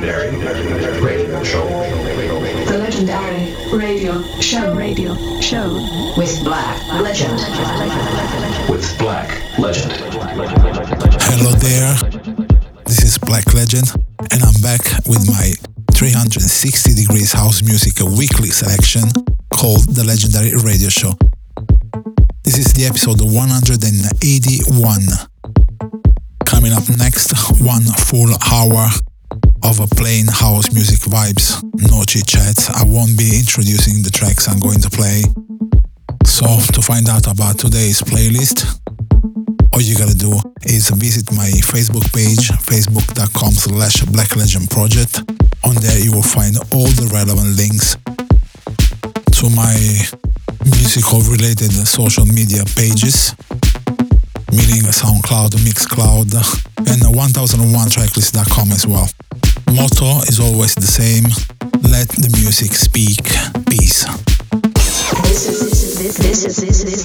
legendary radio show. the legendary radio show radio show with Black Legend. with Black Legend. Hello there, this is Black Legend, and I'm back with my 360 degrees house music weekly selection called The Legendary Radio Show. This is the episode 181. Coming up next, one full hour of a plain house music vibes, no chit chats. I won't be introducing the tracks I'm going to play. So, to find out about today's playlist, all you gotta do is visit my Facebook page, facebook.com slash Black Legend Project. On there you will find all the relevant links to my musical related social media pages, meaning SoundCloud, Mixcloud, and 1001tracklist.com as well. Motto is always the same, let the music speak. Peace. This is this is this is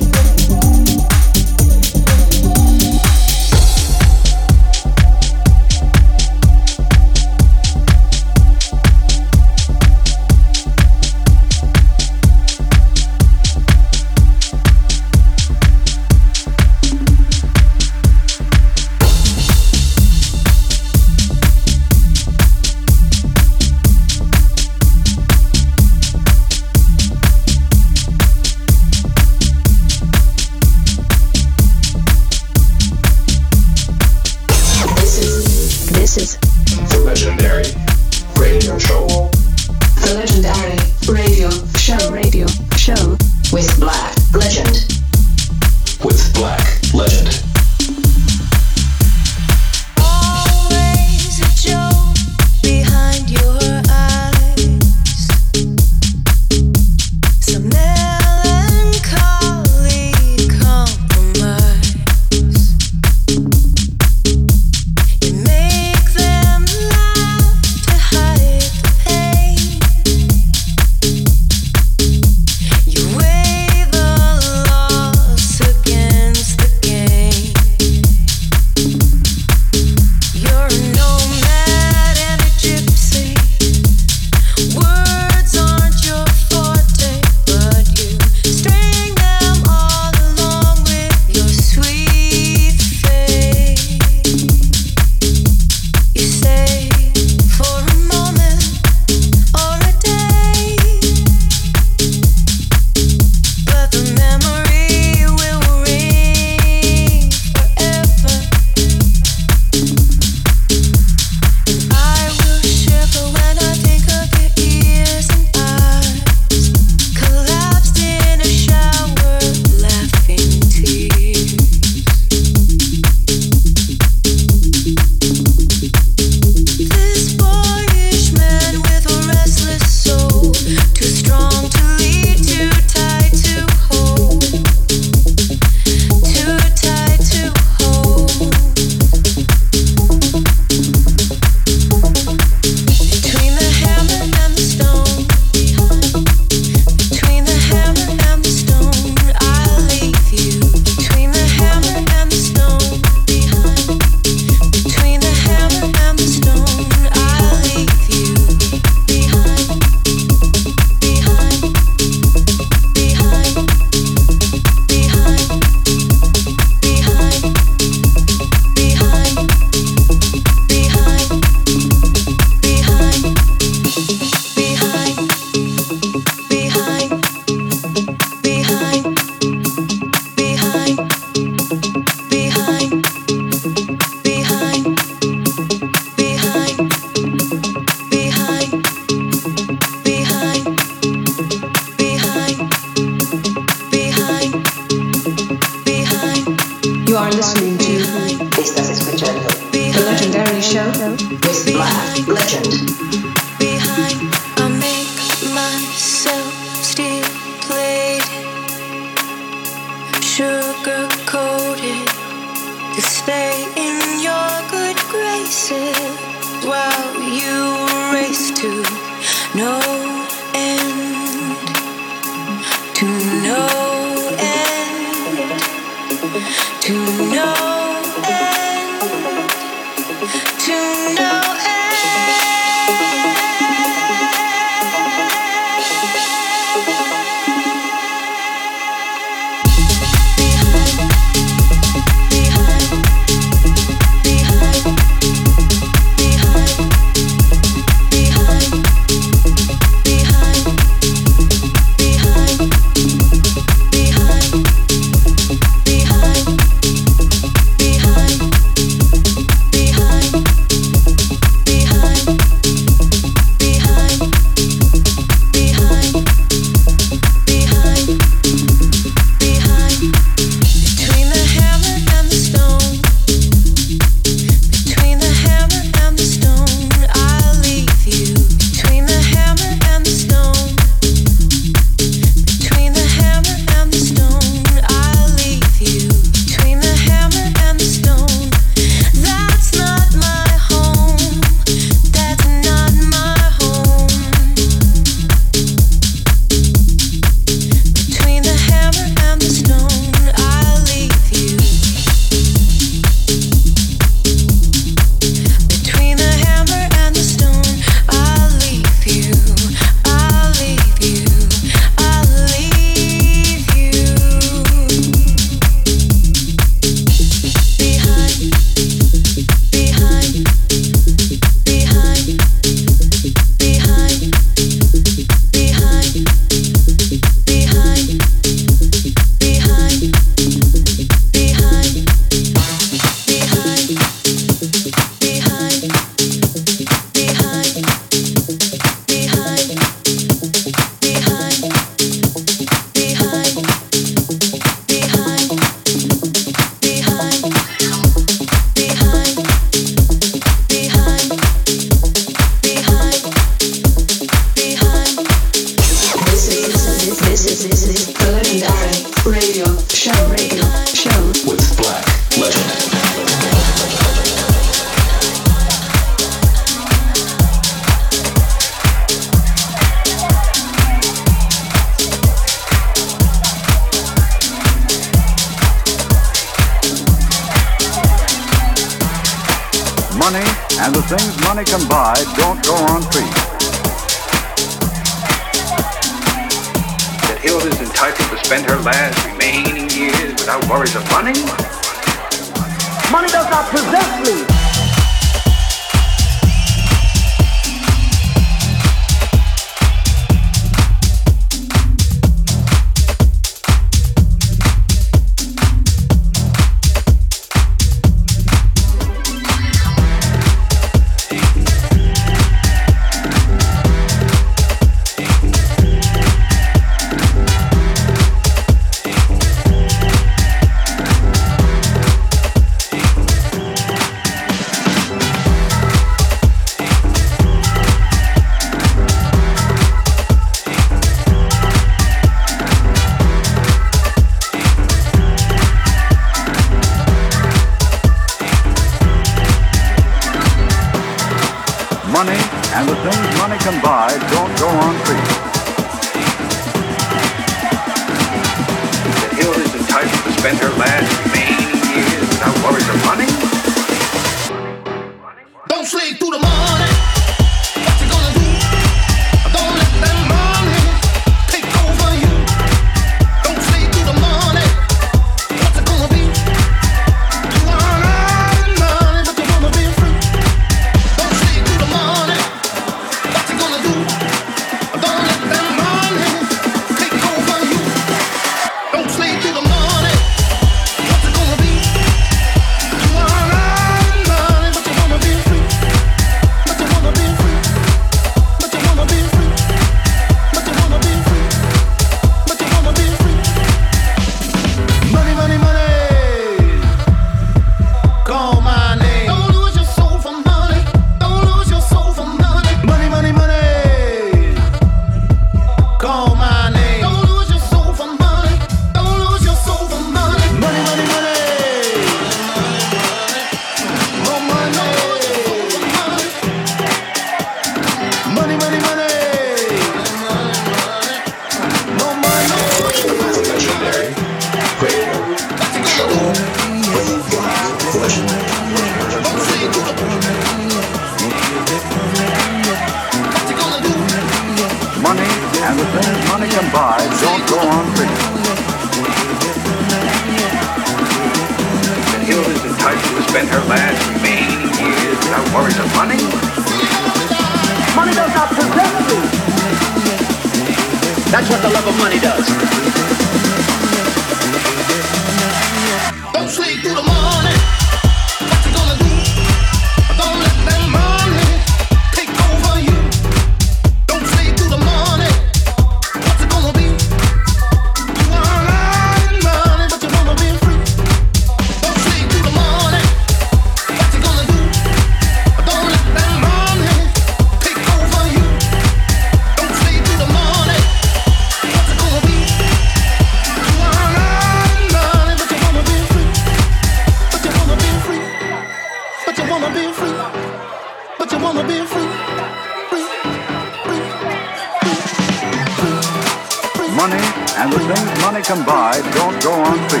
come by, don't go on free.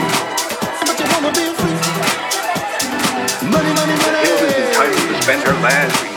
But you wanna be free. Money, money, money. The is entitled to spend her last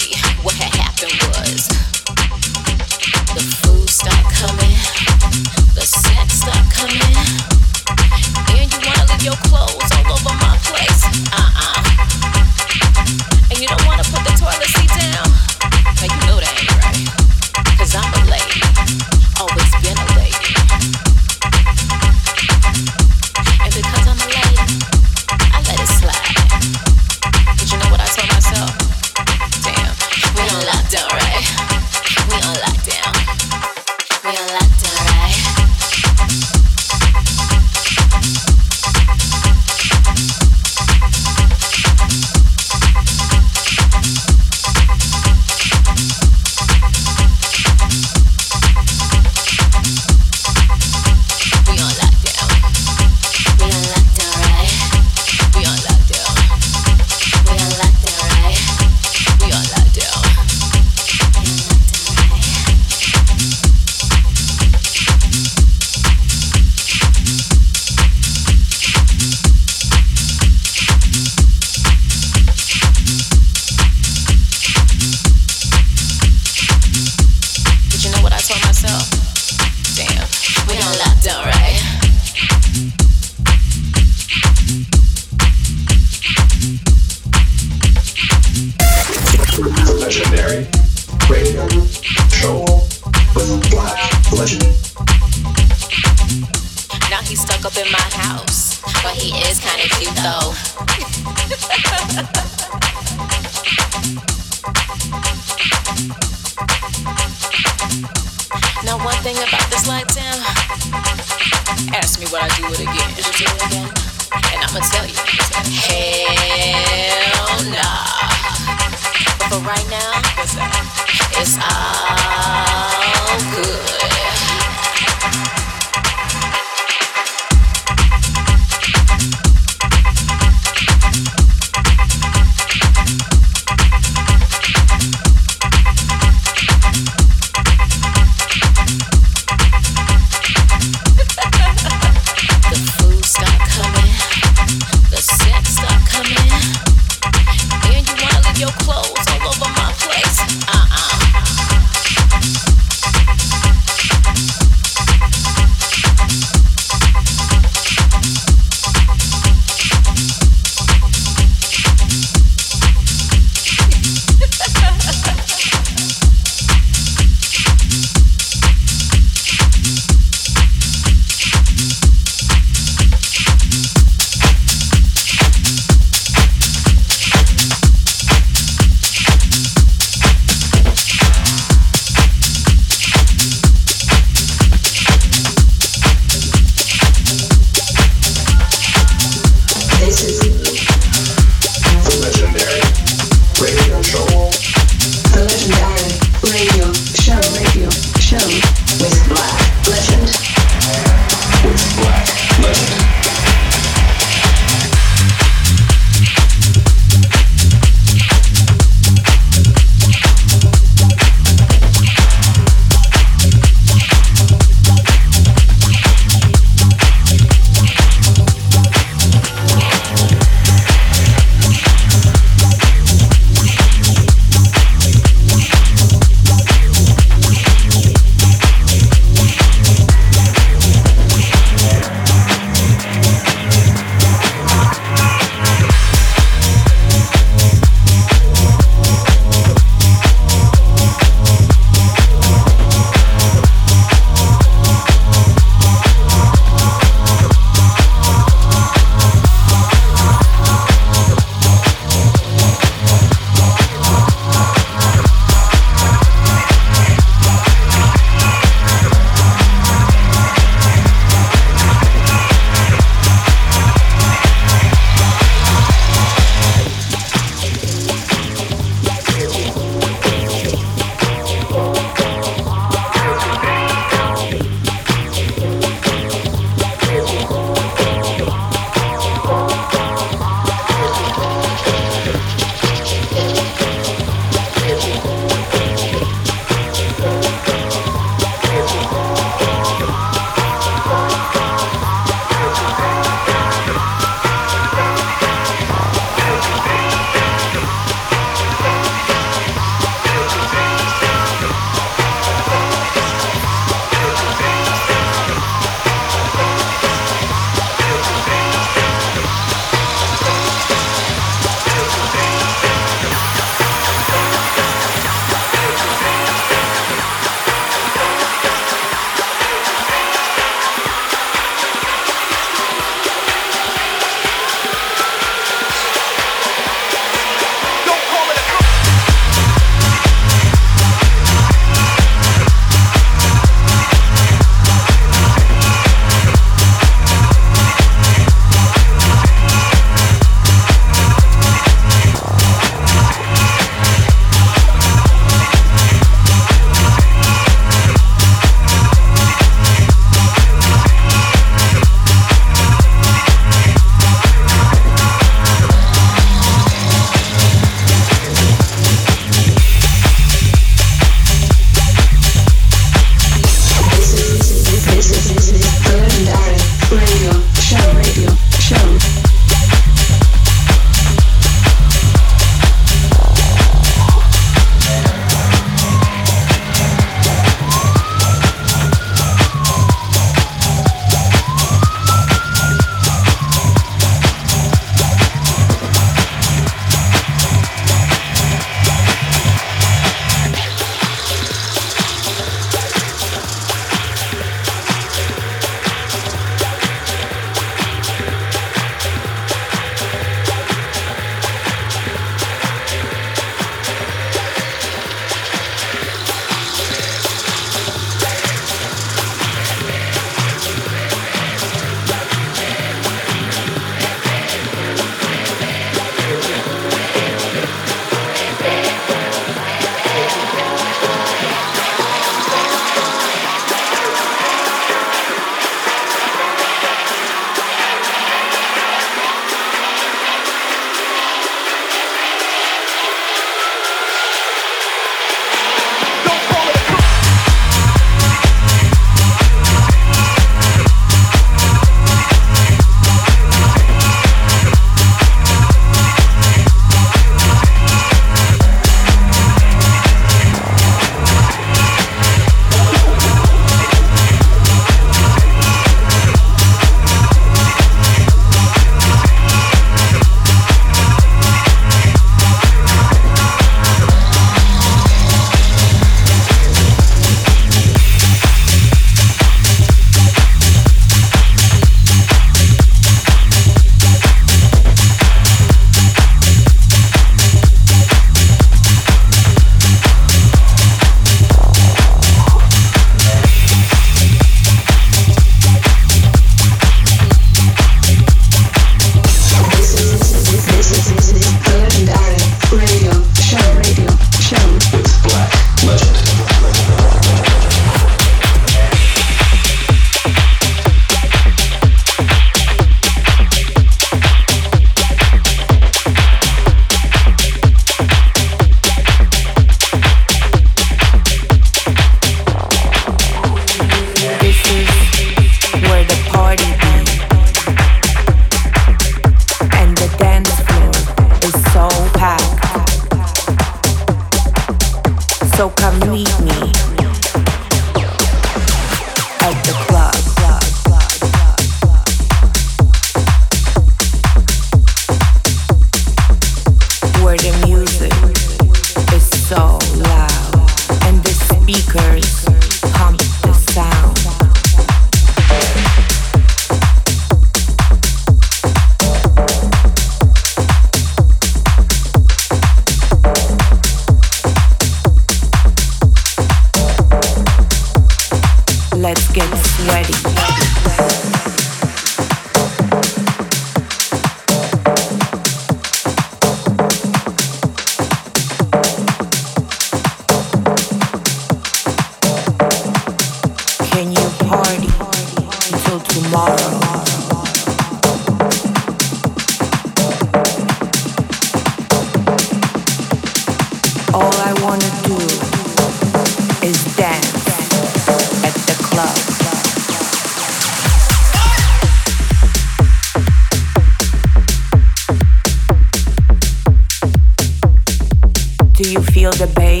the bass?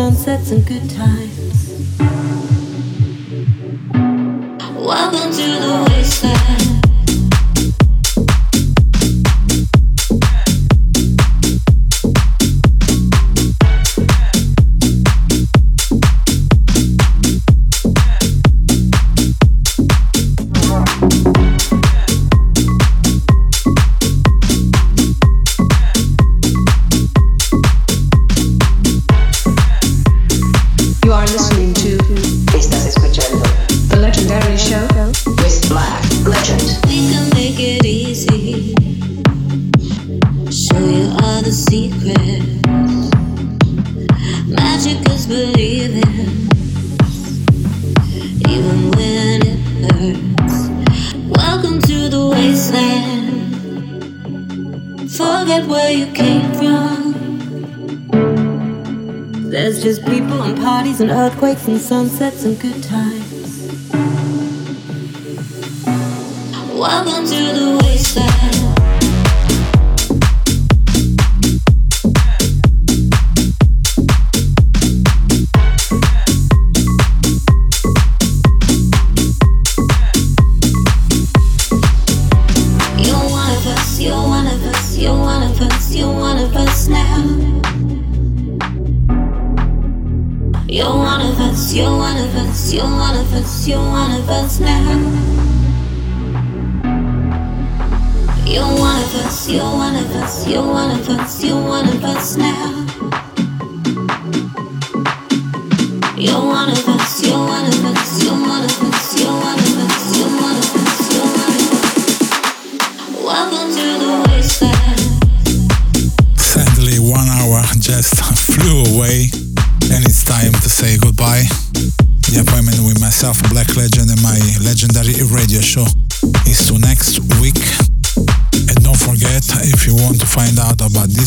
sunsets and good forget where you came from. There's just people and parties and earthquakes and sunsets and good times. Welcome to the wasteland.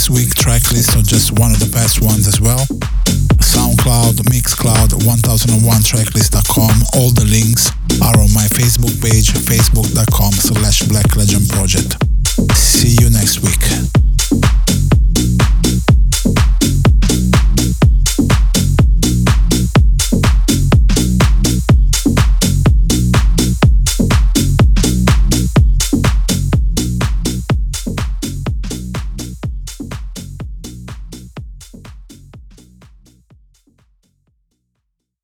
this week's track list on